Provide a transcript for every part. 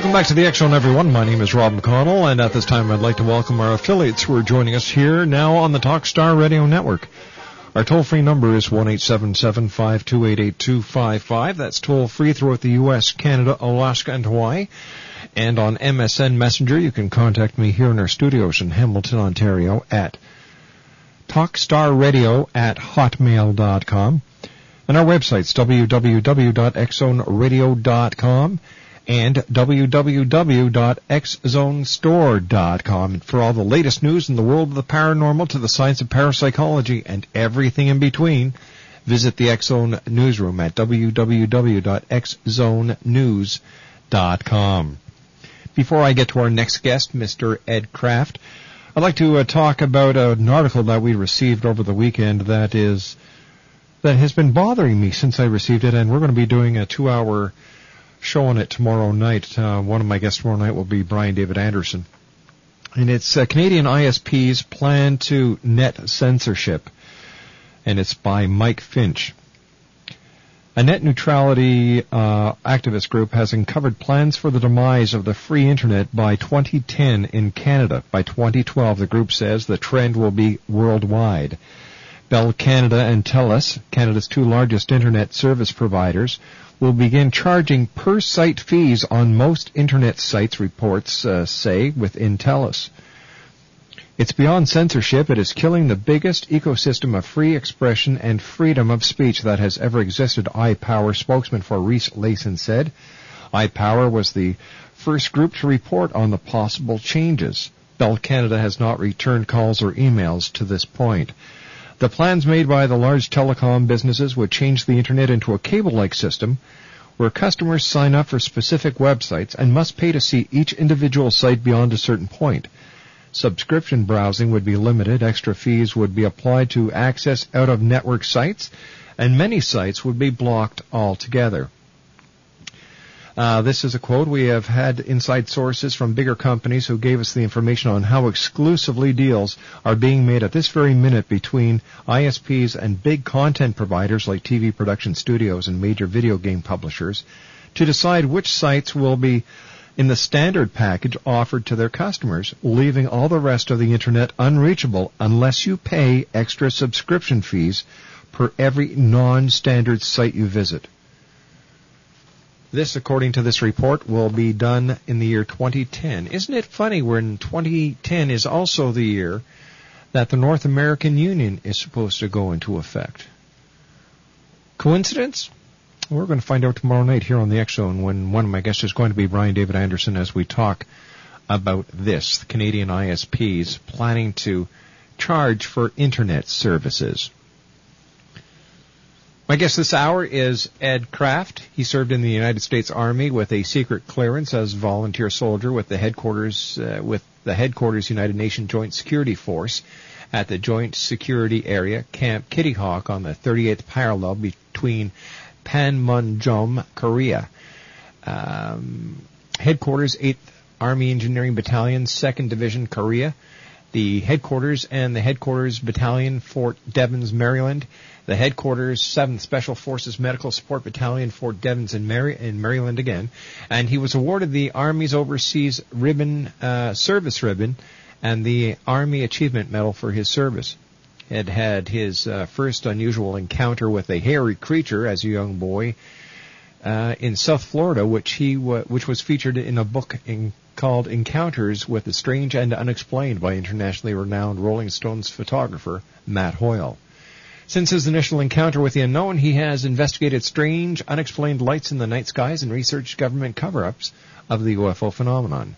Welcome back to the Zone, everyone. My name is Rob McConnell, and at this time I'd like to welcome our affiliates who are joining us here now on the Talkstar Radio Network. Our toll-free number is one eight seven seven five two eight eight two five five. That's toll-free throughout the U.S., Canada, Alaska, and Hawaii. And on MSN Messenger, you can contact me here in our studios in Hamilton, Ontario at talkstarradio at hotmail.com. And our websites, www.xzoneradio.com and www.xzonestore.com. For all the latest news in the world of the paranormal to the science of parapsychology and everything in between, visit the X Zone newsroom at www.xzonenews.com. Before I get to our next guest, Mr. Ed Craft, I'd like to uh, talk about an article that we received over the weekend that is that has been bothering me since I received it, and we're going to be doing a two-hour show on it tomorrow night. Uh, one of my guests tomorrow night will be Brian David Anderson, and it's uh, Canadian ISP's plan to net censorship, and it's by Mike Finch. A net neutrality uh, activist group has uncovered plans for the demise of the free internet by 2010 in Canada. By 2012, the group says the trend will be worldwide. Bell Canada and TELUS, Canada's two largest internet service providers, will begin charging per site fees on most internet sites, reports uh, say within TELUS. It's beyond censorship. It is killing the biggest ecosystem of free expression and freedom of speech that has ever existed, iPower spokesman for Reese Layson said. iPower was the first group to report on the possible changes. Bell Canada has not returned calls or emails to this point. The plans made by the large telecom businesses would change the internet into a cable-like system where customers sign up for specific websites and must pay to see each individual site beyond a certain point. Subscription browsing would be limited, extra fees would be applied to access out-of-network sites, and many sites would be blocked altogether. Uh, this is a quote. We have had inside sources from bigger companies who gave us the information on how exclusively deals are being made at this very minute between ISPs and big content providers like TV production studios and major video game publishers to decide which sites will be in the standard package offered to their customers, leaving all the rest of the internet unreachable unless you pay extra subscription fees per every non-standard site you visit. This, according to this report, will be done in the year 2010. Isn't it funny when 2010 is also the year that the North American Union is supposed to go into effect? Coincidence? We're going to find out tomorrow night here on the X Zone when one of my guests is going to be Brian David Anderson as we talk about this. The Canadian ISPs planning to charge for internet services. My guest this hour is Ed Craft. He served in the United States Army with a secret clearance as volunteer soldier with the headquarters uh, with the headquarters United Nations Joint Security Force at the Joint Security Area Camp Kitty Hawk on the 38th parallel between Panmunjom, Korea. Um, headquarters 8th Army Engineering Battalion, 2nd Division, Korea. The headquarters and the headquarters battalion, Fort Devens, Maryland. The headquarters, 7th Special Forces Medical Support Battalion, Fort Devens in, Mary- in Maryland again. And he was awarded the Army's Overseas Ribbon, uh, Service Ribbon, and the Army Achievement Medal for his service. Had had his uh, first unusual encounter with a hairy creature as a young boy uh, in South Florida, which he which was featured in a book in, called "Encounters with the Strange and Unexplained" by internationally renowned Rolling Stones photographer Matt Hoyle. Since his initial encounter with the unknown, he has investigated strange, unexplained lights in the night skies and researched government cover-ups of the UFO phenomenon.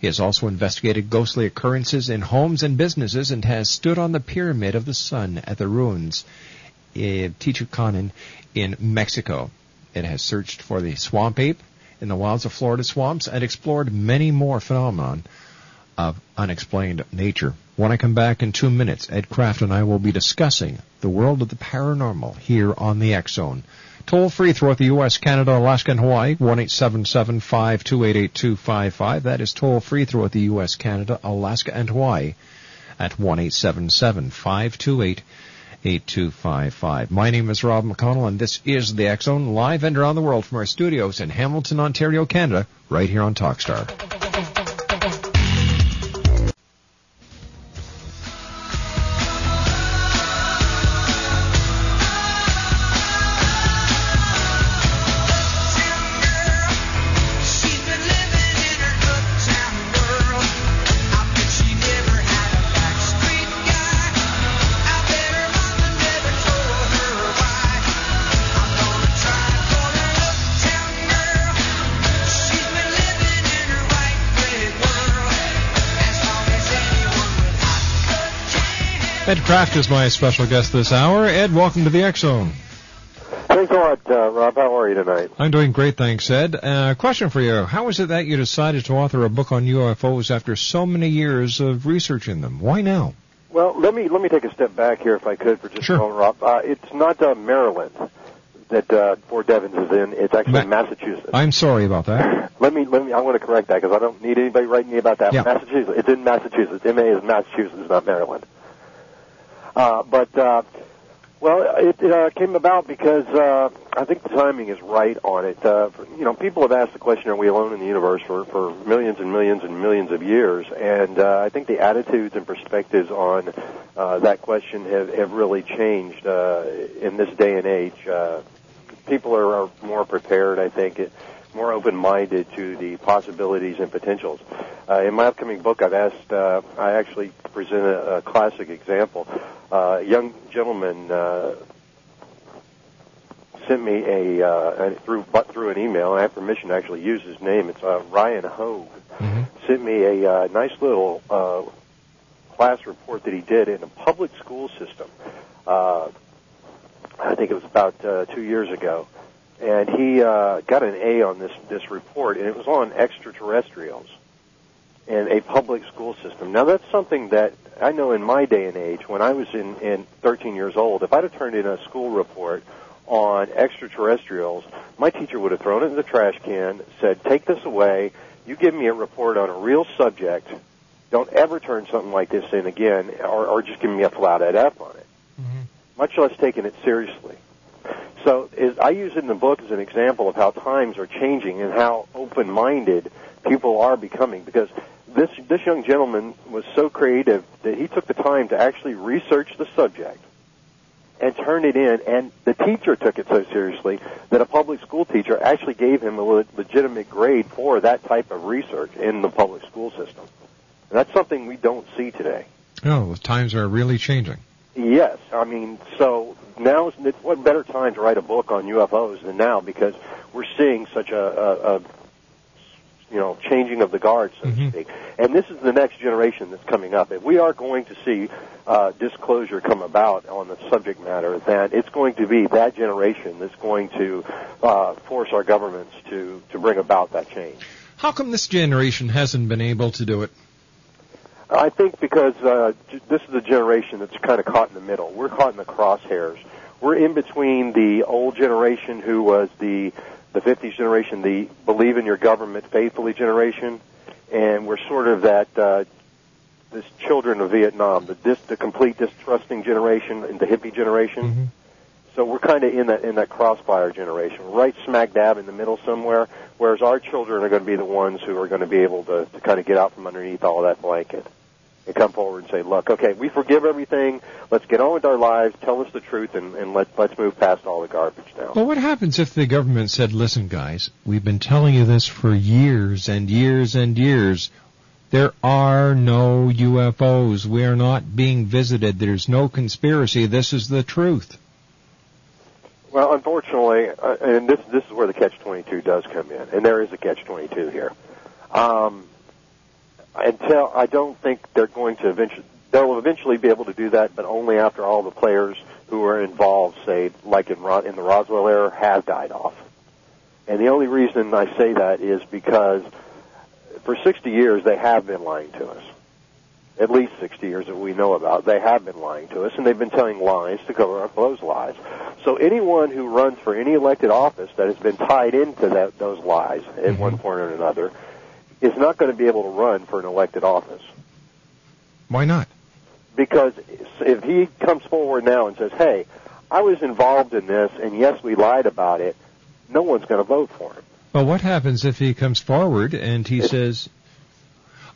He has also investigated ghostly occurrences in homes and businesses and has stood on the pyramid of the sun at the ruins of Teotihuacán in Mexico. It has searched for the swamp ape in the wilds of Florida swamps and explored many more phenomena of unexplained nature. When I come back in two minutes, Ed Craft and I will be discussing the world of the paranormal here on the X Zone. Toll free throughout the U.S., Canada, Alaska, and Hawaii, 1-877-528-8255. That is toll free throughout the U.S., Canada, Alaska, and Hawaii at 1-877-528-8255. My name is Rob McConnell, and this is the Zone, live and around the world from our studios in Hamilton, Ontario, Canada, right here on Talkstar. Ed Craft is my special guest this hour. Ed, welcome to the X Zone. Thanks a lot, uh, Rob. How are you tonight? I'm doing great, thanks, Ed. Uh, question for you. How is it that you decided to author a book on UFOs after so many years of researching them? Why now? Well, let me let me take a step back here, if I could, for just Sure. a moment, Rob. Uh, it's not uh, Maryland that uh, Fort Devens is in. It's actually Ma- Massachusetts. I'm sorry about that. let me let me. I want to correct that because I don't need anybody writing me about that. Yeah. Massachusetts. It's in Massachusetts. MA is Massachusetts, not Maryland. Uh, but uh, well, it, uh, came about because uh, I think the timing is right on it. Uh, you know, people have asked the question, "Are we alone in the universe?" for for millions and millions and millions of years, and uh, I think the attitudes and perspectives on uh, that question have have really changed uh, in this day and age. Uh, people are, are more prepared, I think, it, more open-minded to the possibilities and potentials. Uh, in my upcoming book, I've asked, uh, I actually present a, a classic example. Uh, a young gentleman uh, sent me a, uh, a through but through an email, and I have permission to actually use his name. It's uh, Ryan Hogue. Sent me a uh, nice little uh, class report that he did in a public school system. Uh, I think it was about uh, two years ago, and he uh, got an A on this this report, and it was on extraterrestrials and a public school system. Now that's something that I know in my day and age, when I was in, in 13 years old, if I'd have turned in a school report on extraterrestrials, my teacher would have thrown it in the trash can, said, "Take this away. You give me a report on a real subject. Don't ever turn something like this in again, or, or just give me a flat out F on it." Much less taking it seriously. So is, I use it in the book as an example of how times are changing and how open-minded people are becoming. Because this this young gentleman was so creative that he took the time to actually research the subject and turned it in. And the teacher took it so seriously that a public school teacher actually gave him a le- legitimate grade for that type of research in the public school system. And that's something we don't see today. The times are really changing. Yes, I mean, so now is what better time to write a book on UFOs than now because we're seeing such a, a, a you know changing of the guard, so to speak. And this is the next generation that's coming up. If we are going to see uh, disclosure come about on the subject matter, then it's going to be that generation that's going to uh, force our governments to to bring about that change. How come this generation hasn't been able to do it? I think because uh, this is a generation that's kind of caught in the middle. We're caught in the crosshairs. We're in between the old generation who was the the 50s generation, the believe in your government faithfully generation, and we're sort of that uh, this children of Vietnam, the dis, the complete distrusting generation, and the hippie generation. So we're kind of in that in that crossfire generation, right smack dab in the middle somewhere. Whereas our children are going to be the ones who are going to be able to, to kind of get out from underneath all that blanket and come forward and say, "Look, okay, we forgive everything. Let's get on with our lives. Tell us the truth, and, and let let's move past all the garbage now." Well, what happens if the government said, listen, guys, we've been telling you this for years and years and years. There are no UFOs. We are not being visited. There's no conspiracy. This is the truth. Well, unfortunately, uh, and this this is where the catch twenty two does come in, and there is a catch twenty two here. Um, until I don't think they're going to eventually they'll eventually be able to do that, but only after all the players who are involved, say like in Ro- in the Roswell era, have died off. And the only reason I say that is because for 60 years they have been lying to us. At least 60 years that we know about, they have been lying to us, and they've been telling lies to cover up those lies. So anyone who runs for any elected office that has been tied into that, those lies at mm-hmm. one point or another is not going to be able to run for an elected office Why not? because if he comes forward now and says, "Hey, I was involved in this, and yes, we lied about it," no one's going to vote for him. Well, what happens if he comes forward and he says,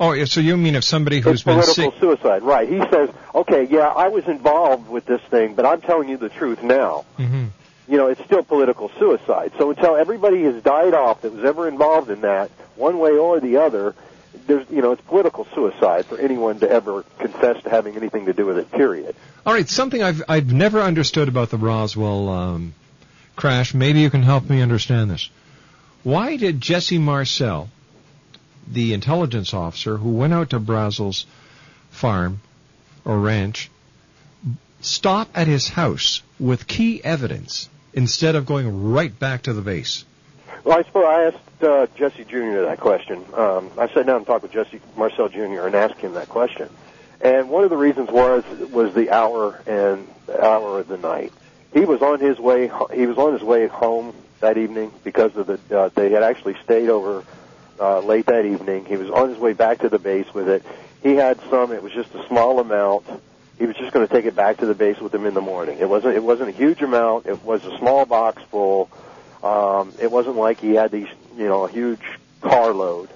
"Oh, yeah, so you mean if somebody who's it's been political sick?" suicide, right? He says, "Okay, yeah, I was involved with this thing, but I'm telling you the truth now." hmm You know, it's still political suicide. So until everybody has died off that was ever involved in that, one way or the other, there's, you know, it's political suicide for anyone to ever confess to having anything to do with it. Period. All right, something I've I've never understood about the Roswell um, crash. Maybe you can help me understand this. Why did Jesse Marcel, the intelligence officer who went out to Brazel's farm or ranch, stop at his house with key evidence instead of going right back to the base? Well, I suppose I asked uh, Jesse Jr. that question. Um, I sat down and talked with Jesse Marcel Jr. and asked him that question. And one of the reasons was was the hour and the hour of the night. He was on his way. He was on his way home that evening because of the. Uh, they had actually stayed over uh, late that evening. He was on his way back to the base with it. He had some. It was just a small amount. He was just going to take it back to the base with him in the morning. It wasn't. It wasn't a huge amount. It was a small box full. Um, it wasn't like he had these, you know, a huge carload.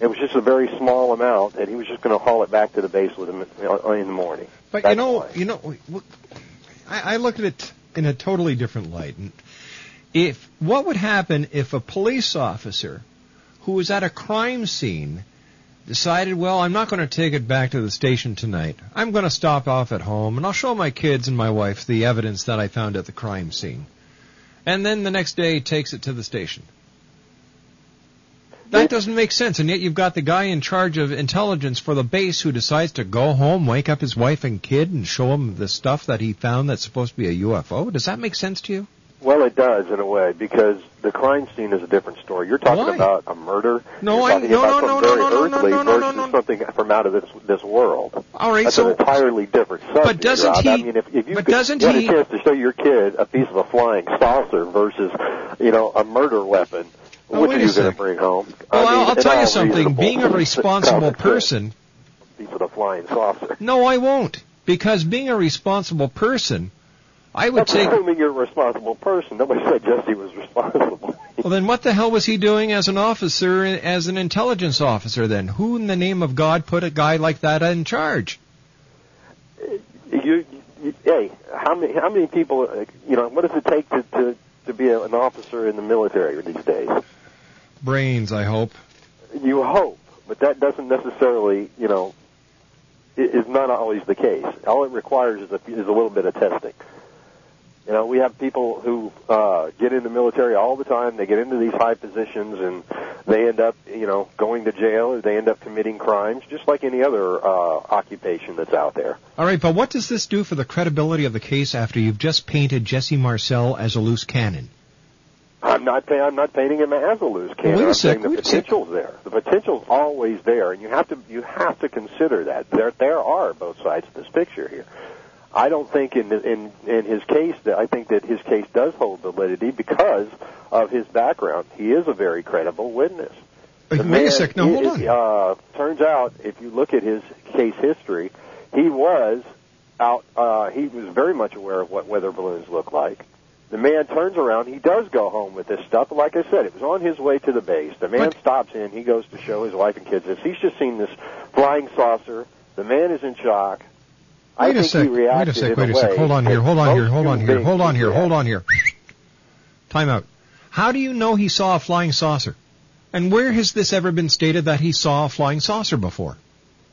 It was just a very small amount, and he was just going to haul it back to the base with him in the morning. But That's you know, why. you know, I, I look at it in a totally different light. And If what would happen if a police officer who was at a crime scene decided, well, I'm not going to take it back to the station tonight. I'm going to stop off at home and I'll show my kids and my wife the evidence that I found at the crime scene. And then the next day takes it to the station. That doesn't make sense, and yet you've got the guy in charge of intelligence for the base who decides to go home, wake up his wife and kid, and show them the stuff that he found that's supposed to be a UFO. Does that make sense to you? Well, it does in a way because the crime scene is a different story. You're talking Why? about a murder. No, You're I- talking no, about no, no, no, no, no, no, no, no, no. something from out of this this world. All right, That's so an entirely different subject. But doesn't Rob. I he- mean, if, if you but could, doesn't you had he- a chance to show your kid a piece of a flying saucer versus, you know, a murder weapon, Oh, which are you going to bring home? well, I mean, I'll, I'll tell you something. Being a responsible person, a piece of the flying saucer. no, I won't, because being a responsible person, I would That's take. assuming you're a responsible person. Nobody said Jesse was responsible. Well, then what the hell was he doing as an officer, as an intelligence officer? Then who, in the name of God, put a guy like that in charge? you, you hey, how many how many people? You know, what does it take to to to be a, an officer in the military these days? Brains, I hope. You hope, but that doesn't necessarily, you know, is not always the case. All it requires is a is a little bit of testing. You know, we have people who uh, get in the military all the time. They get into these high positions, and they end up, you know, going to jail, or they end up committing crimes, just like any other uh, occupation that's out there. All right, but what does this do for the credibility of the case after you've just painted Jesse Marcel as a loose cannon? I'm not. I'm not painting him as a loose cannon. Wait a I'm sec, saying the a sec. potential's there. The potential's always there, and you have to. You have to consider that there. There are both sides of this picture here. I don't think in in in his case that I think that his case does hold validity because of his background. He is a very credible witness. The wait a man sec. Now, hold on. Uh, turns out, if you look at his case history, he was out. Uh, he was very much aware of what weather balloons look like. The man turns around. He does go home with this stuff. Like I said, it was on his way to the base. The man But- stops in. He goes to show his wife and kids this. He's just seen this flying saucer. The man is in shock. I Wait a sec. Wait a sec. Wait a sec. Hold on here. Hold on here. Hold on here. Hold on here. Hold on here. Time out. How do you know he saw a flying saucer? And where has this ever been stated that he saw a flying saucer before?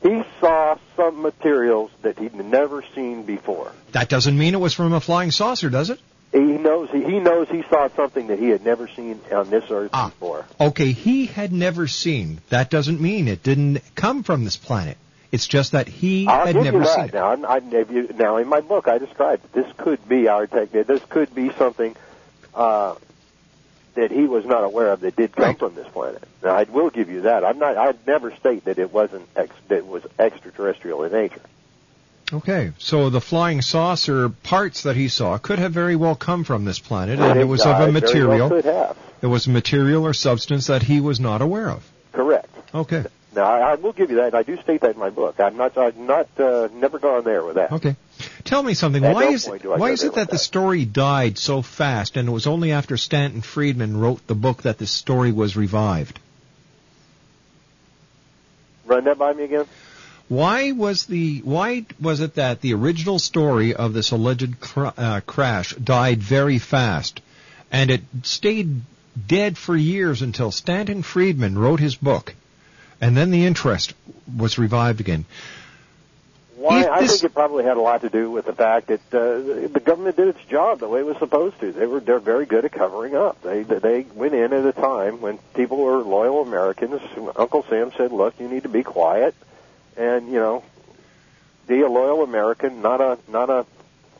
He saw some materials that he'd never seen before. That doesn't mean it was from a flying saucer, does it? He knows he, he knows he saw something that he had never seen on this earth Ah. before. Okay, he had never seen. That doesn't mean it didn't come from this planet. It's just that he I'll had never seen it. Now, you- now, in my book, I described this could be our technique. This could be something uh, that he was not aware of that did come Right. from this planet. Now, I will give you that. I'm not. I'd never state that it wasn't ex, that it was extraterrestrial in nature. Okay, so the flying saucer parts that he saw could have very well come from this planet, and it was of a well material. have. It was material or substance that he was not aware of. Correct. Okay. Now, I, I will give you that. and I do state that in my book. I'm not. I'm not. Uh, never gone there with that. Okay. Tell me something. At Why no is point why is it that with the that. story died so fast, and it was only after Stanton Friedman wrote the book that the story was revived? Run that by me again. Why was the why was it that the original story of this alleged cr- uh, crash died very fast, and it stayed dead for years until Stanton Friedman wrote his book, and then the interest was revived again? Why? I think it probably had a lot to do with the fact that uh, the government did its job the way it was supposed to. They were they're very good at covering up. They they went in at a time when people were loyal Americans. Uncle Sam said, "Look, you need to be quiet, and you know, be a loyal American, not a not a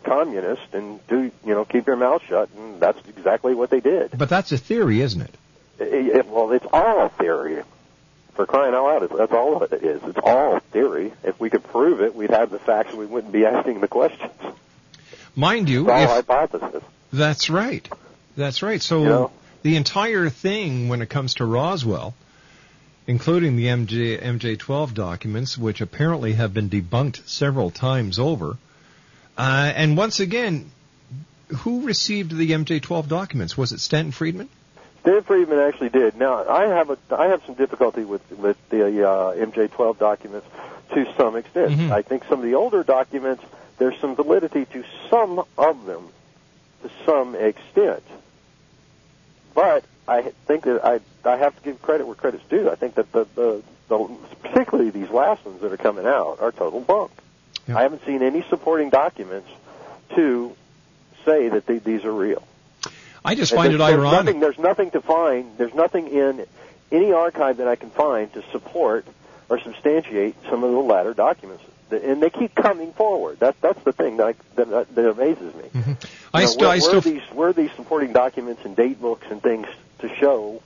communist, and do you know keep your mouth shut." And that's exactly what they did. But that's a theory, isn't it? It- it- well, it's all theory. For crying out loud, that's all it is. It's all theory. If we could prove it, we'd have the facts and we wouldn't be asking the questions. Mind you, It's all if hypothesis. That's right. That's right. So You know? the entire thing, when it comes to Roswell, including the MJ MJ12 documents, which apparently have been debunked several times over, uh, and once again, who received the MJ12 documents? Was it Stanton Friedman? Stan Friedman actually did. Now, I have a I have some difficulty with with the uh, MJ12 documents to some extent. Mhm. I think some of the older documents there's some validity to some of them to some extent. But I think that I I have to give credit where credit's due. I think that the the, the particularly these last ones that are coming out are total bunk. Yeah. I haven't seen any supporting documents to say that they, these are real. I just find it ironic. Nothing, there's nothing to find. There's nothing in any archive that I can find to support or substantiate some of the latter documents, and they keep coming forward. That's that's the thing that I, that, that amazes me. Mhm. You I, know, st- where, I where still are these where are these supporting documents and date books and things to show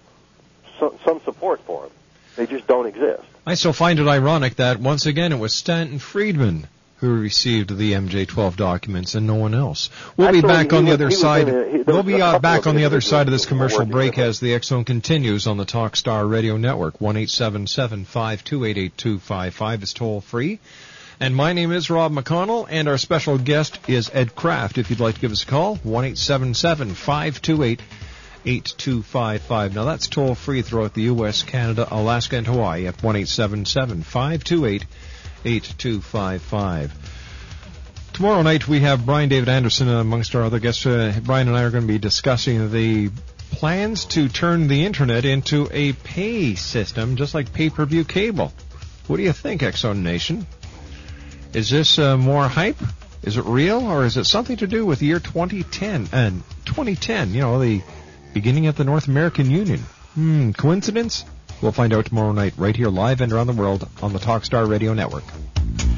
some, some support for them? They just don't exist. I still find it ironic that once again it was Stanton Friedman who received the MJ12 documents and no one else. We'll be back on the was- other side. a- he- we'll be uh, back on the other side of this commercial break as the X Zone continues on the Talkstar Radio Network. One eight seven seven five two eight eight two five five is toll free. And my name is Rob McConnell, and our special guest is Ed Craft. If you'd like to give us a call, one eight seven seven five two eight. 8255. Now that's toll free throughout the U.S., Canada, Alaska, and Hawaii at 1 528 8255. Tomorrow night we have Brian David Anderson amongst our other guests. Uh, Brian and I are going to be discussing the plans to turn the internet into a pay system, just like pay-per-view cable. What do you think, X Zone Nation? Is this uh, more hype? Is it real or is it something to do with the year 2010 and 2010? You know, the beginning of the North American Union. Hmm, coincidence? We'll find out tomorrow night right here live and around the world on the Talkstar Radio Network.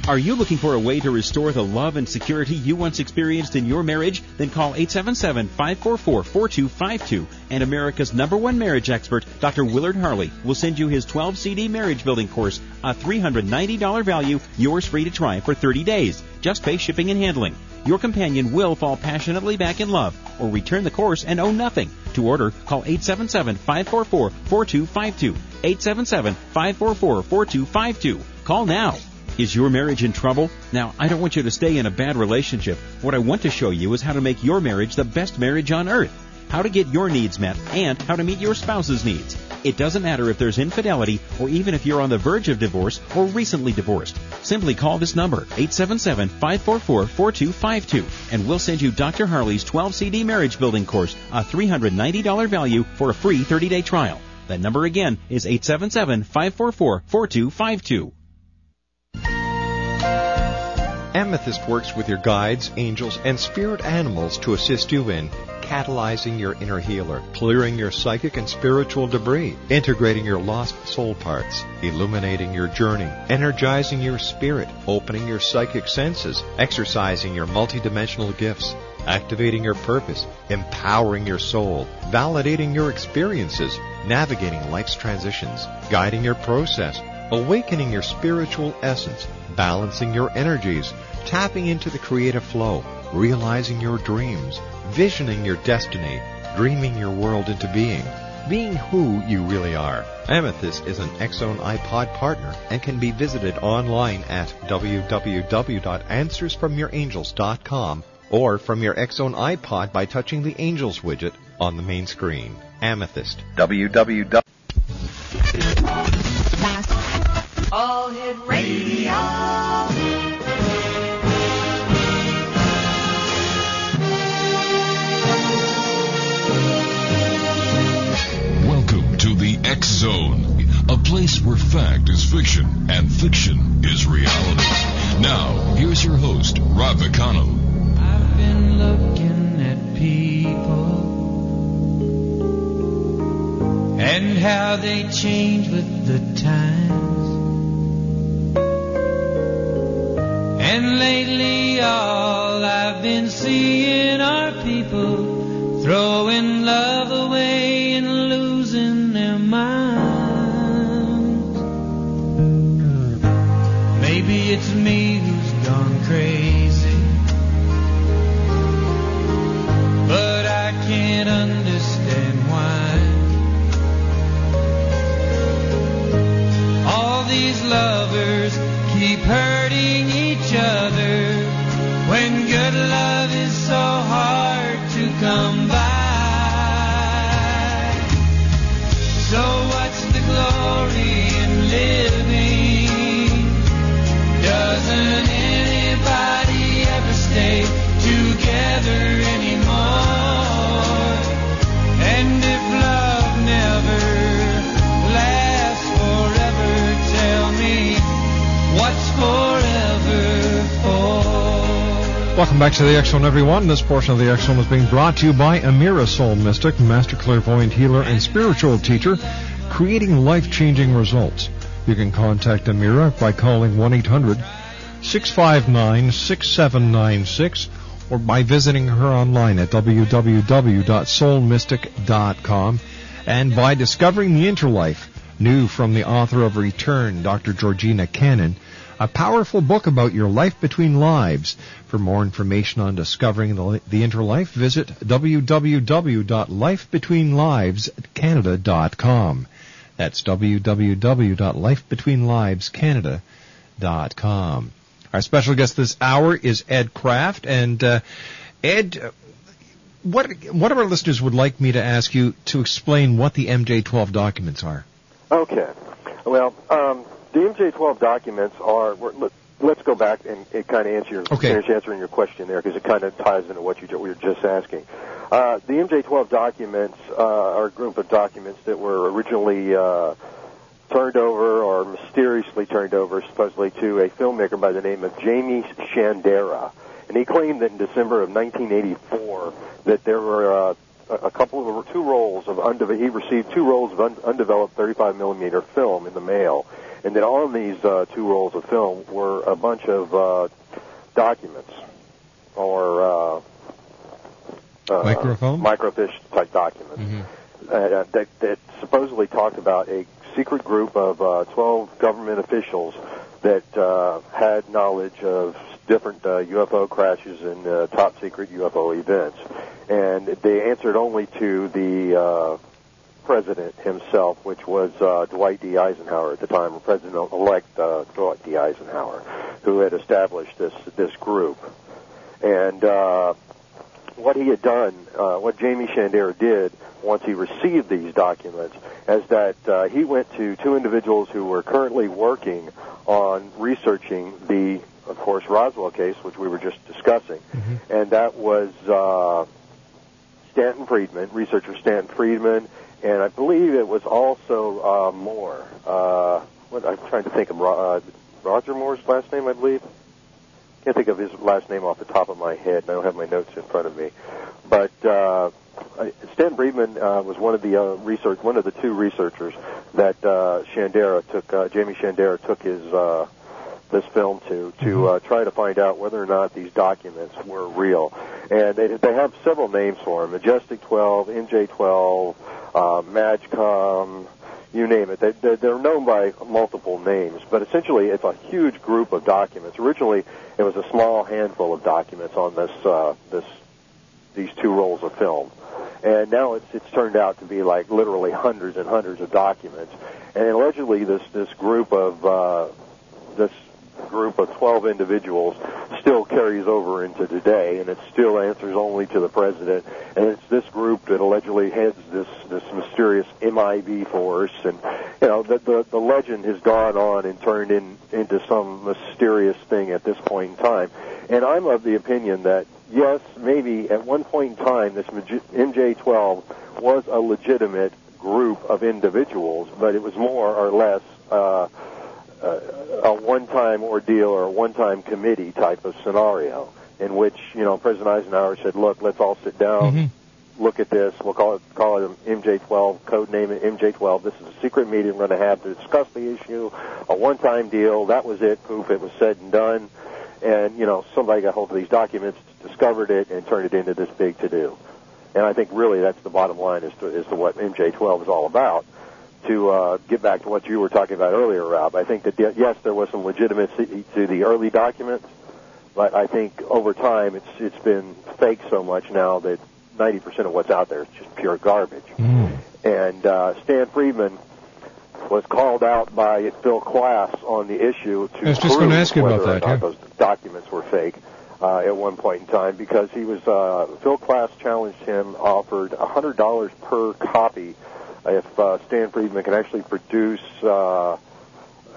Are you looking for a way to restore the love and security you once experienced in your marriage? Then call 877-544-4252 and America's number one marriage expert, Dr. Willard Harley, will send you his 12 CD marriage building course, a $390 value, yours free to try for 30 days. Just pay shipping and handling. Your companion will fall passionately back in love or return the course and owe nothing. To order, call 877-544-4252. 877-544-4252. Call now. Is your marriage in trouble? Now, I don't want you to stay in a bad relationship. What I want to show you is how to make your marriage the best marriage on earth. How to get your needs met and how to meet your spouse's needs. It doesn't matter if there's infidelity or even if you're on the verge of divorce or recently divorced. Simply call this number, 877-544-4252, and we'll send you Dr. Harley's 12 CD marriage building course, a $390 value for a free 30-day trial. That number again is 877-544-4252. Amethyst works with your guides, angels, and spirit animals to assist you in catalyzing your inner healer, clearing your psychic and spiritual debris, integrating your lost soul parts, illuminating your journey, energizing your spirit, opening your psychic senses, exercising your multidimensional gifts, activating your purpose, empowering your soul, validating your experiences, navigating life's transitions, guiding your process, awakening your spiritual essence, balancing your energies, tapping into the creative flow, realizing your dreams, visioning your destiny, dreaming your world into being, being who you really are. Amethyst is an X Zone iPod partner and can be visited online at www.answersfromyourangels.com or from your X Zone iPod by touching the Angels widget on the main screen. Amethyst. www. Change with the times. And lately, all I've been seeing are people throwing Welcome back to the Zone, everyone. This portion of the Zone is being brought to you by Amira Soul Mystic, Master Clairvoyant Healer and Spiritual Teacher, creating life-changing results. You can contact Amira by calling 1-800-659-6796 or by visiting her online at www.soulmystic.com and by discovering the interlife, new from the author of Return, Dr. Georgina Cannon, a powerful book about your life between lives. For more information on discovering the, the interlife, visit www.lifebetweenlivescanada.com. That's www.lifebetweenlivescanada.com. Our special guest this hour is Ed Craft, and uh, Ed, what one of our listeners would like me to ask you to explain what the MJ12 documents are. Okay. Well, um, the MJ12 documents are. let- Let's go back and, and kind of answer your, Okay. finish answering your question there because it kind of ties into what you we were just asking. Uh, the MJ12 documents uh, are a group of documents that were originally uh, turned over or mysteriously turned over supposedly to a filmmaker by the name of Jaime Shandera. and he claimed that in December of 1984 that there were uh, a couple of two rolls of undeveloped. He received two rolls of un- undeveloped 35 millimeter film in the mail, and that on these uh, two rolls of film were a bunch of uh, documents or uh, uh, Microfilm? microfiche type documents uh, that, that supposedly talked about a secret group of uh, 12 government officials that uh, had knowledge of different uh, UFO crashes and uh, top secret UFO events. And they answered only to the uh, president himself, which was uh, Dwight D. Eisenhower at the time, or President-elect uh, Dwight D. Eisenhower, who had established this this group. And uh, what he had done, uh, what Jaime Shandera did once he received these documents, is that uh, he went to two individuals who were currently working on researching the, of course, Roswell case, which we were just discussing, and that was uh, Stanton Friedman, researcher Stanton Friedman, and I believe it was also uh, Moore. Uh, what, I'm trying to think of uh, Roger Moore's last name, I believe can't think of his last name off the top of my head. and I don't have my notes in front of me. But uh, Stan Friedman uh, was one of the uh, research, one of the two researchers that uh, Shandera took. Uh, Jaime Shandera took his uh, this film to to uh, try to find out whether or not these documents were real. And they they have several names for them: Majestic 12, MJ 12, uh, Magcom you name it. They, they're, known by multiple names, but essentially it's a huge group of documents. Originally, it was a small handful of documents on this uh, this these two rolls of film, and now it's it's turned out to be like literally hundreds and hundreds of documents. And allegedly, this this group of uh, this group of 12 individuals still carries over into today, and it still answers only to the president. And it's this group that allegedly heads this this mysterious MIB force, and you know the the, the legend has gone on and turned in into some mysterious thing at this point in time. And I'm of the opinion that yes, maybe at one point in time, this MJ12 was a legitimate group of individuals, but it was more or less. Uh, a one-time ordeal or a one-time committee type of scenario in which you know President Eisenhower said, "Look, let's all sit down, mm-hmm. look at this. We'll call it call it MJ12, code name it MJ12. This is a secret meeting we're going to have to discuss the issue. A one-time deal. That was it. Poof, it was said and done. And you know somebody got hold of these documents, discovered it, and turned it into this big to-do. And I think really that's the bottom line as to as to what MJ12 is all about to uh, get back to what you were talking about earlier, Rob, I think that yes, there was some legitimacy to the early documents, but I think over time it's it's been fake so much now that 90% of what's out there is just pure garbage. And uh, Stan Friedman was called out by Phil Klass on the issue to I was just prove gonna ask you about whether or that, not yeah. those documents were fake uh, at one point in time because he was uh, Phil Klass challenged him, offered $100 per copy if uh, Stan Friedman can actually produce. Uh,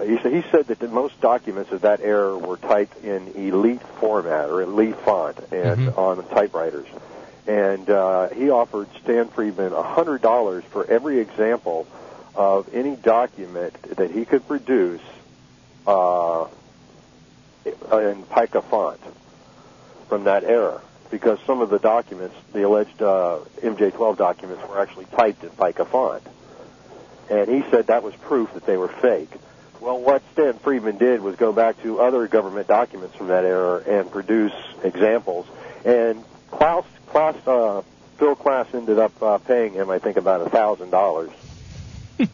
he said he said that the most documents of that era were typed in elite format or elite font and on typewriters. And uh, he offered Stan Friedman hundred dollars for every example of any document that he could produce uh, in pica font from that era because some of the documents, the alleged uh, MJ12 documents, were actually typed in pica font. And he said that was proof that they were fake. Well, what Stan Friedman did was go back to other government documents from that era and produce examples. And Klass, Klass, uh, Phil Klass ended up uh, paying him, I think, about a thousand dollars.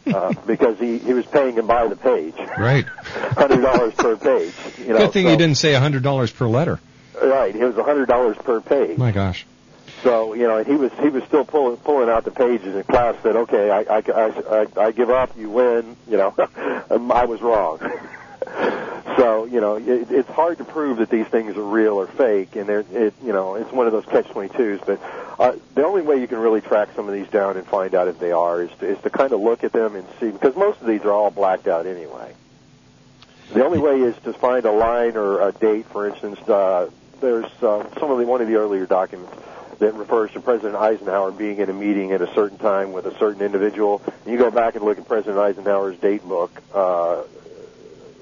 Uh, because he, he was paying him by the page, Right. hundred dollars per page. You know, Good thing so- he didn't say $100 per letter. Right, it was a hundred dollars per page. My gosh. So you know, he was he was still pulling pulling out the pages, and Klass said, "Okay, I I, I, I, I give up. You win." You know, um, I was wrong. so you know, it, it's hard to prove that these things are real or fake, and they're it you know it's one of those catch twenty twos. But uh, the only way you can really track some of these down and find out if they are is to, is to kind of look at them and see because most of these are all blacked out anyway. The only way is to find a line or a date. For instance, uh, there's uh, some of the one of the earlier documents that refers to President Eisenhower being in a meeting at a certain time with a certain individual. And you go back and look at President Eisenhower's date book, uh,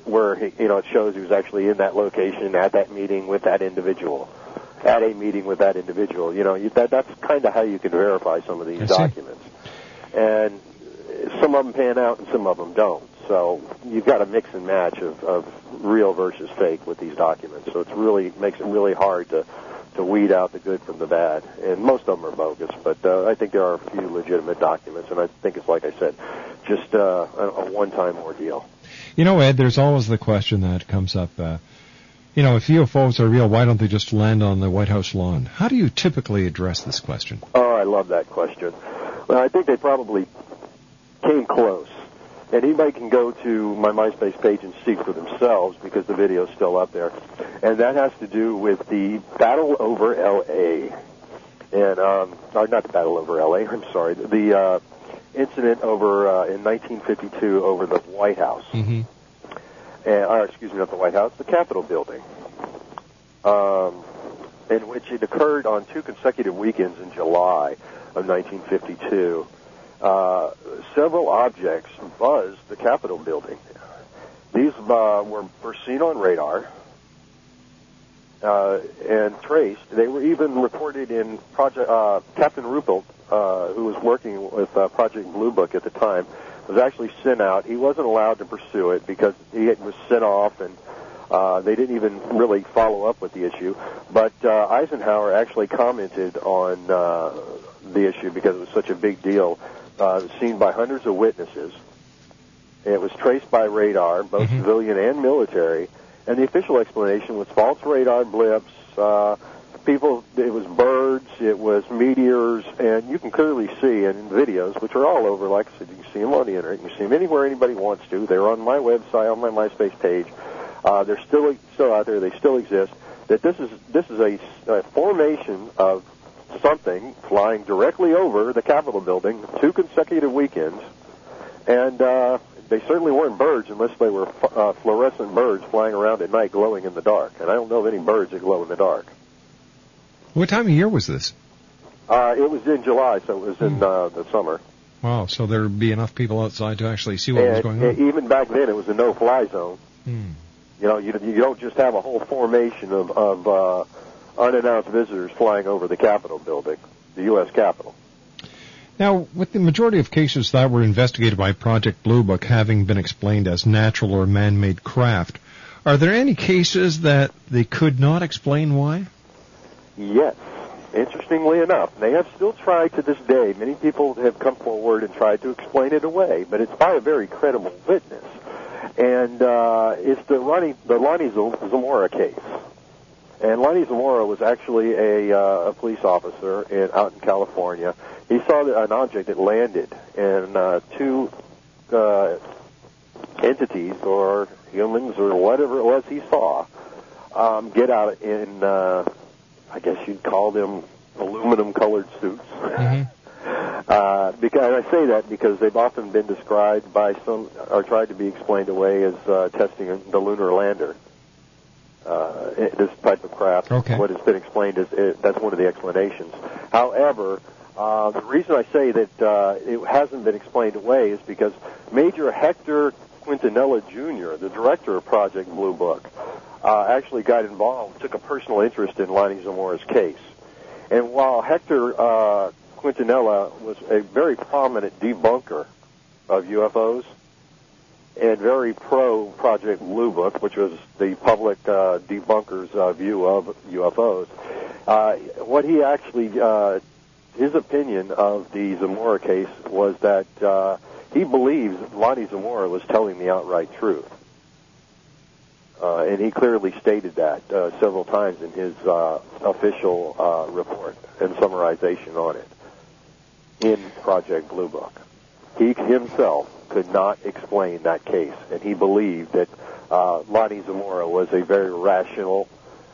where he, you know it shows he was actually in that location at that meeting with that individual. at a meeting with that individual. You know, you, that that's kind of how you can verify some of these documents. And some of them pan out and some of them don't. So you've got a mix and match of, of real versus fake with these documents. So it's really makes it really hard to to weed out the good from the bad. And most of them are bogus, but uh, I think there are a few legitimate documents. And I think it's like I said, just uh, a, a one-time ordeal. You know, Ed, there's always the question that comes up. Uh, you know, if UFOs are real, why don't they just land on the White House lawn? How do you typically address this question? Oh, I love that question. Well, I think they probably came close. And anybody can go to my MySpace page and see for themselves because the video's still up there. And that has to do with the battle over L.A. And, um, or not the battle over L.A., I'm sorry, the uh, incident over uh, in 1952 over the White House. Mm-hmm. And, or excuse me, not the White House, the Capitol building. Um, in which it occurred on two consecutive weekends in July of 1952 uh, several objects buzzed the Capitol building. These uh, were, were seen on radar uh, and traced. They were even reported in Project uh, Captain Ruppelt, uh, who was working with uh, Project Blue Book at the time, was actually sent out. He wasn't allowed to pursue it because he was sent off and uh, they didn't even really follow up with the issue. But uh, Eisenhower actually commented on uh, the issue because it was such a big deal. Uh, seen by hundreds of witnesses. It was traced by radar, both civilian and military. And the official explanation was false radar blips. Uh, people, it was birds, it was meteors, and you can clearly see in videos, which are all over. Like I said, you can see them on the internet. You can see them anywhere anybody wants to. They're on my website, on my MySpace page. Uh, they're still still out there. They still exist. That this is this is a, a formation of something flying directly over the Capitol building two consecutive weekends, and uh, they certainly weren't birds unless they were uh, fluorescent birds flying around at night, glowing in the dark. And I don't know of any birds that glow in the dark. What time of year was this? Uh, it was in July, so it was in uh, the summer. Wow, so there'd be enough people outside to actually see what was going on. even back then, it was a no-fly zone. Hmm. You know, you, you don't just have a whole formation of, of uh, unannounced visitors flying over the Capitol building, the U.S. Capitol. Now, with the majority of cases that were investigated by Project Blue Book having been explained as natural or man-made craft, are there any cases that they could not explain why? Yes. Interestingly enough, they have still tried to this day. Many people have come forward and tried to explain it away, but it's by a very credible witness. And uh, it's the Lonnie, the Lonnie Zamora case. And Lonnie Zamora was actually a, uh, a police officer in, out in California. He saw an object that landed, and uh, two uh, entities or humans or whatever it was he saw um, get out in, uh, I guess you'd call them aluminum colored suits. Uh, because I say that because they've often been described by some, or tried to be explained away as uh, testing the lunar lander. Uh, this type of craft, Okay. what has been explained is it, that's one of the explanations. However, uh, the reason I say that uh, it hasn't been explained away is because Major Hector Quintanilla Jr., the director of Project Blue Book, uh, actually got involved, took a personal interest in Lonnie Zamora's case. And while Hector uh, Quintanilla was a very prominent debunker of UFOs and very pro Project Blue Book, which was the public uh, debunker's uh, view of UFOs, uh, what he actually, uh, his opinion of the Zamora case was that uh, he believes Lonnie Zamora was telling the outright truth. Uh, and he clearly stated that several times in his official report and summarization on it in Project Blue Book. He himself could not explain that case, and he believed that uh, Lonnie Zamora was a very rational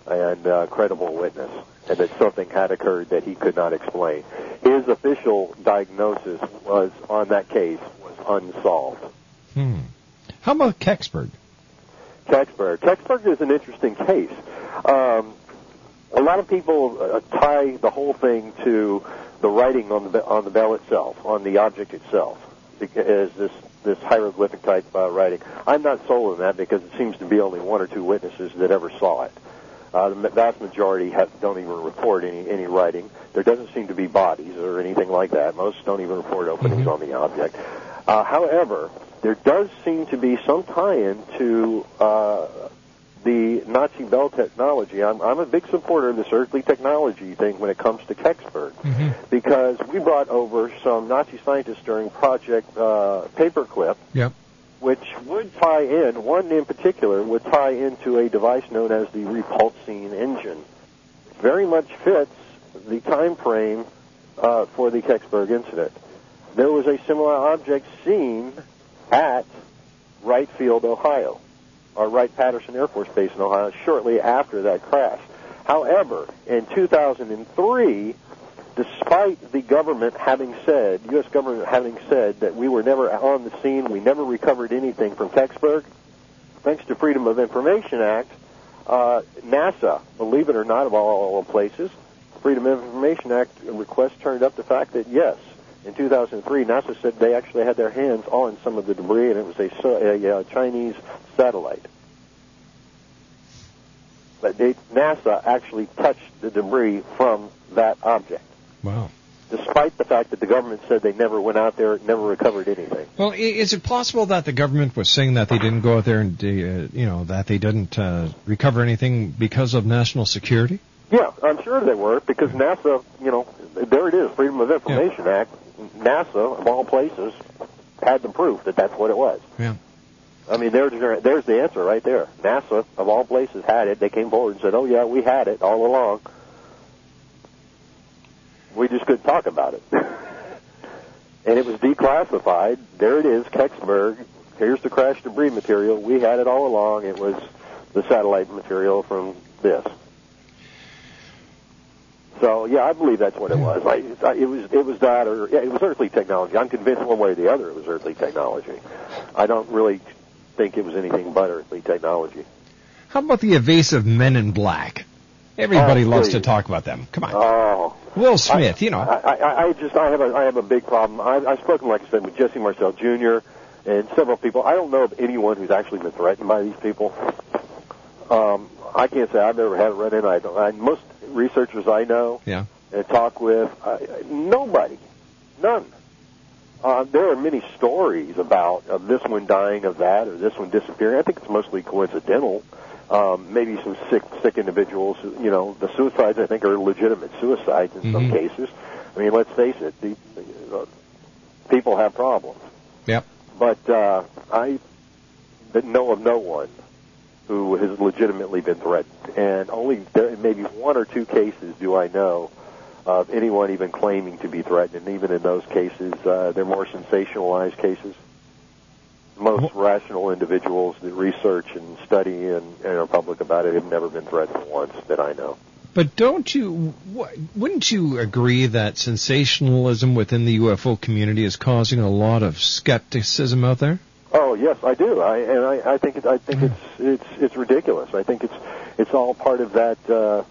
and uh, credible witness, and that something had occurred that he could not explain. His official diagnosis was on that case was unsolved. Hmm. How about Kecksburg? Kecksburg. Kecksburg is an interesting case. Um, a lot of people uh, tie the whole thing to the writing on the on the bell itself, on the object itself, as this this hieroglyphic type uh, writing. I'm not sold on that because it seems to be only one or two witnesses that ever saw it. Uh, the vast majority have, don't even report any, any writing. There doesn't seem to be bodies or anything like that. Most don't even report openings on the object. Uh, however, there does seem to be some tie-in to uh, the Nazi Bell technology. I'm, I'm a big supporter of this earthly technology thing when it comes to Kecksburg because we brought over some Nazi scientists during Project uh, Paperclip, Yep. which would tie in, one in particular, would tie into a device known as the repulsine engine. Very much fits the time frame uh, for the Kecksburg incident. There was a similar object seen at Wright Field, Ohio, or Wright Patterson Air Force Base in Ohio, shortly after that crash. However, in 2003, despite the government having said, U.S. government having said that we were never on the scene, we never recovered anything from Kecksburg, thanks to Freedom of Information Act, uh, NASA, believe it or not, of all places, Freedom of Information Act request turned up the fact that yes, in 2003, NASA said they actually had their hands on some of the debris, and it was a, so- a, uh Chinese satellite. But they, NASA actually touched the debris from that object, Wow. despite the fact that the government said they never went out there, never recovered anything. Well, is it possible that the government was saying that they didn't go out there and, uh, you know, that they didn't uh, recover anything because of national security? Yeah, I'm sure they were because NASA, you know, there it is, Freedom of Information Act. NASA, of all places, had the proof that that's what it was. Yeah. I mean, there's there's the answer right there. NASA, of all places, had it. They came forward and said, "Oh yeah, we had it all along. We just couldn't talk about it." and it was declassified. There it is, Kecksburg. Here's the crash debris material. We had it all along. It was the satellite material from this. So yeah, I believe that's what it was. I, I, it was it was that, or yeah, it was earthly technology. I'm convinced one way or the other it was earthly technology. I don't really think it was anything but earthly technology. How about the evasive men in black? Everybody Oh, loves to talk about them. Come on. Oh, Will Smith, you know. I, I, I just I have a I have a big problem. I, I've spoken, like I said, with Jesse Marcel Jr. and several people. I don't know of anyone who's actually been threatened by these people. Um, I can't say I've ever had a run in. I don't. I, most researchers I know Yeah. and talk with, uh, nobody, none. Uh, there are many stories about of this one dying of that or this one disappearing. I think it's mostly coincidental. Um, maybe some sick, sick individuals. You know, the suicides I think are legitimate suicides in some Mhm. cases. I mean, let's face it, the, uh, people have problems. Yep. But uh, I know of no one who has legitimately been threatened, and only there, maybe one or two cases do I know of anyone even claiming to be threatened. And even in those cases, uh, they're more sensationalized cases. Most rational individuals that research and study and, and are public about it have never been threatened once that I know. But don't you, wouldn't you agree that sensationalism within the UFO community is causing a lot of skepticism out there? Oh yes, I do. I and I, I think it, I think Hmm. it's it's it's ridiculous. I think it's it's all part of that. Uh,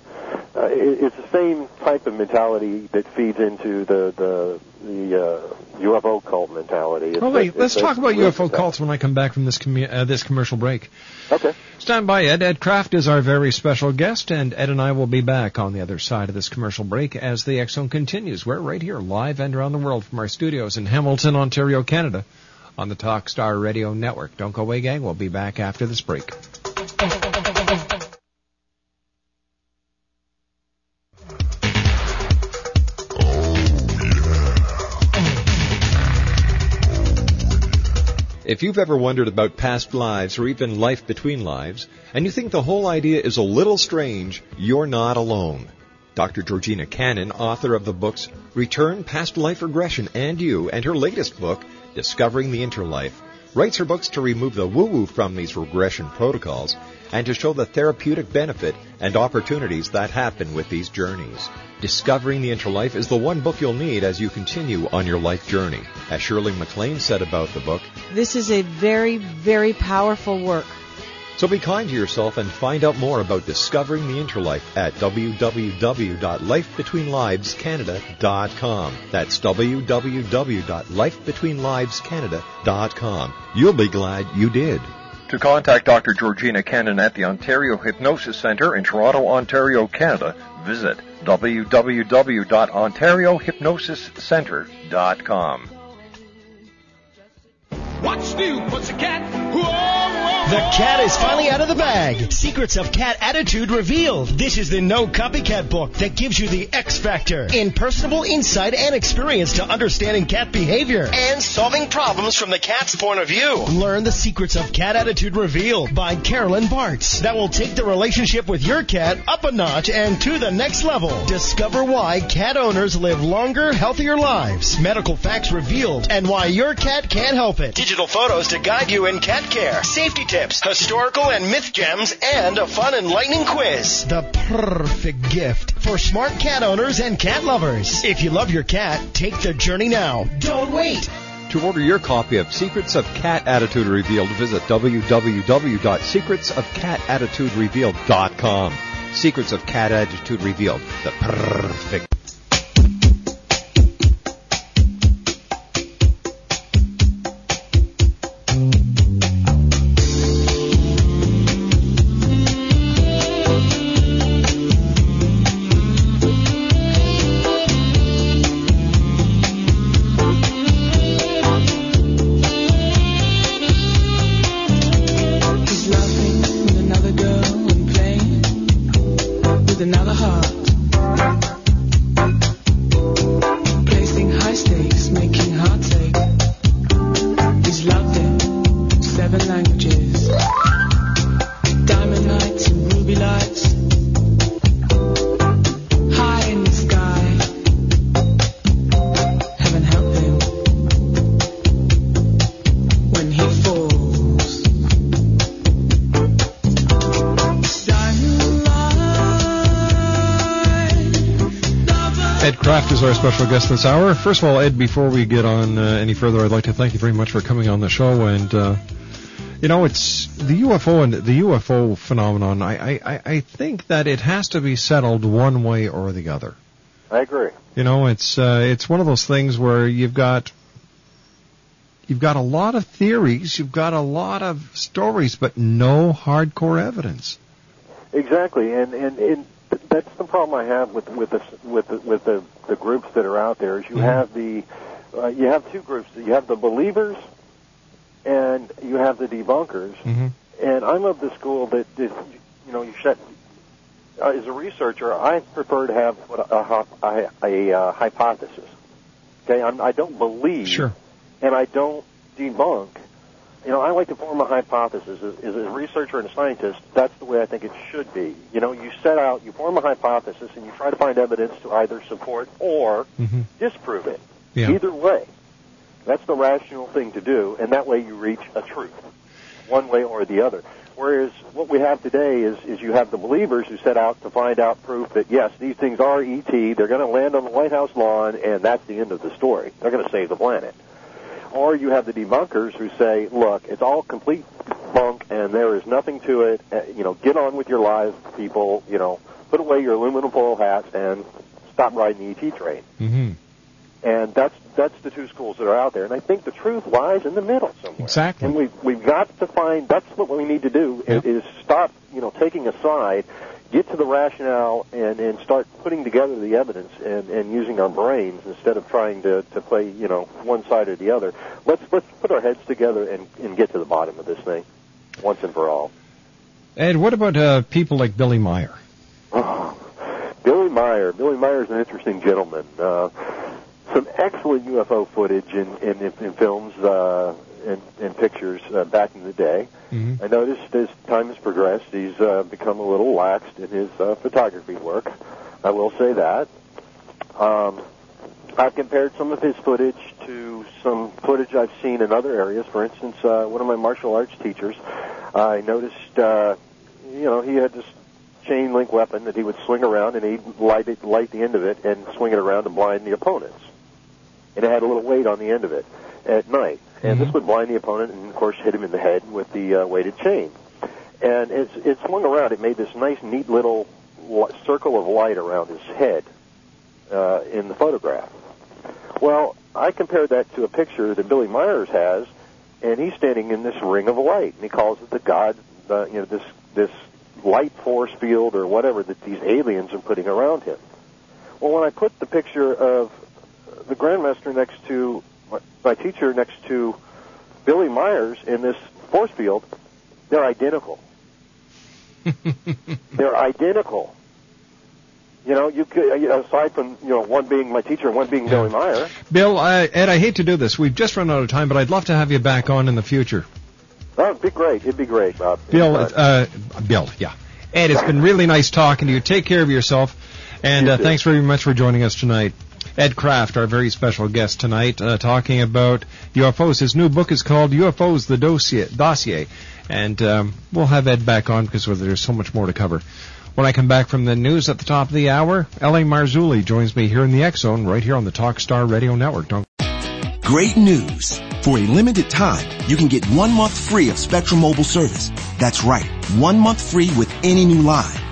uh, it, it's the same type of mentality that feeds into the the the uh, UFO cult mentality. It's Oh wait, a- let's talk about UFO cults when I come back from this commu- uh, this commercial break. Okay. Stand by, Ed. Ed Craft is our very special guest, and Ed and I will be back on the other side of this commercial break as the Zone continues. We're right here, live and around the world from our studios in Hamilton, Ontario, Canada, on the Talkstar Radio Network. Don't go away, gang. We'll be back after this break. If you've ever wondered about past lives or even life between lives, and you think the whole idea is a little strange, you're not alone. Dr. Georgina Cannon, author of the books Return, Past Life Regression, and You, and her latest book, Discovering the Interlife, writes her books to remove the woo-woo from these regression protocols and to show the therapeutic benefit and opportunities that happen with these journeys. Discovering the Interlife is the one book you'll need as you continue on your life journey. As Shirley MacLaine said about the book, This is a very, very powerful work. So be kind to yourself and find out more about discovering the interlife at www.lifebetweenlivescanada.com. That's www.lifebetweenlivescanada.com. You'll be glad you did. To contact Dr. Georgina Cannon at the Ontario Hypnosis Centre in Toronto, Ontario, Canada, visit www.ontariohypnosiscenter.com. What's new, pussycat? The cat is finally out of the bag. Secrets of Cat Attitude revealed. This is the No Copycat book that gives you the X factor in personable insight and experience to understanding cat behavior and solving problems from the cat's point of view. Learn the secrets of Cat Attitude revealed by Carolyn Bartz that will take the relationship with your cat up a notch and to the next level. Discover why cat owners live longer, healthier lives. Medical facts revealed and why your cat can't help it. Digital photos to guide you in cat care. Safety tips, historical and myth gems, and a fun and enlightening quiz. The perfect gift for smart cat owners and cat lovers. If you love your cat, take the journey now. Don't wait. To order your copy of Secrets of Cat Attitude Revealed, visit www.secretsofcatattituderevealed.com. Secrets of Cat Attitude Revealed, the perfect. Ed Craft is our special guest this hour. First of all, Ed, before we get on uh, any further, I'd like to thank you very much for coming on the show. And uh, you know, it's the UFO and the UFO phenomenon. I, I, I think that it has to be settled one way or the other. I agree. You know, it's uh, it's one of those things where you've got you've got a lot of theories, you've got a lot of stories, but no hardcore evidence. Exactly, and and, and that's the problem I have with with the with the, with the, the groups that are out there. Is you Mhm. have the uh, you have two groups. You have the believers, and you have the debunkers. Mm-hmm. And I'm of the school that, that you know you should. Uh, as a researcher, I prefer to have what a, a, a, a hypothesis. Okay, I'm, I don't believe, Sure. and I don't debunk. You know, I like to form a hypothesis. As, as a researcher and a scientist, that's the way I think it should be. You know, you set out, you form a hypothesis, and you try to find evidence to either support or Mm-hmm. disprove it. Yeah. Either way, that's the rational thing to do, and that way you reach a truth, one way or the other. Whereas what we have today is, is you have the believers who set out to find out proof that yes, these things are ET, they're going to land on the White House lawn, and that's the end of the story. They're going to save the planet. Or you have the debunkers who say, look, it's all complete bunk, and there is nothing to it. Uh, you know, get on with your lives, people. You know, put away your aluminum foil hats and stop riding the ET train. Mm-hmm. And that's that's the two schools that are out there. And I think the truth lies in the middle somewhere. Exactly. And we've we've got to find. That's what we need to do Yep. is, is stop. You know, taking a side, get to the rationale, and and start putting together the evidence and and using our brains instead of trying to to play you know one side or the other. Let's let's put our heads together and and get to the bottom of this thing once and for all. And what about uh, people like Billy Meier? Oh, Billy Meier. Billy Meier's an interesting gentleman. Uh, some excellent UFO footage in in, in, in films uh, and, and pictures uh, back in the day. Mm-hmm. I noticed as time has progressed, he's uh, become a little laxed in his uh, photography work. I will say that. Um, I've compared some of his footage to some footage I've seen in other areas. For instance, uh, one of my martial arts teachers, I noticed, uh, you know, he had this chain link weapon that he would swing around and he'd light it, light the end of it and swing it around to blind the opponents. And it had a little weight on the end of it at night. And this would blind the opponent and, of course, hit him in the head with the uh, weighted chain. And as it swung around, it made this nice, neat little circle of light around his head uh, in the photograph. Well, I compared that to a picture that Billy Myers has and he's standing in this ring of light, and he calls it the God, the, you know, this this light force field or whatever that these aliens are putting around him. Well, when I put the picture of the Grandmaster next to my, teacher next to Billy Myers in this force field, they're identical. they're identical. You know, you could you know, aside from you know one being my teacher and one being Billy Meier. Bill, uh, Ed, I hate to do this. We've just run out of time, but I'd love to have you back on in the future. Oh, it'd be great. It'd be great, Bob. Bill, uh, Bill, yeah. Ed, it's been really nice talking to you. Take care of yourself, and You uh, thanks very much for joining us tonight. Ed Craft, our very special guest tonight, uh, talking about UFOs. His new book is called UFOs: The Dossier, Dossier. and um, we'll have Ed back on because there's so much more to cover. When I come back from the news at the top of the hour, L.A. Marzulli joins me here in the X Zone, right here on the Talkstar Radio Network. Don't Great news! For a limited time, you can get one month free of Spectrum Mobile service. That's right, one month free with any new line.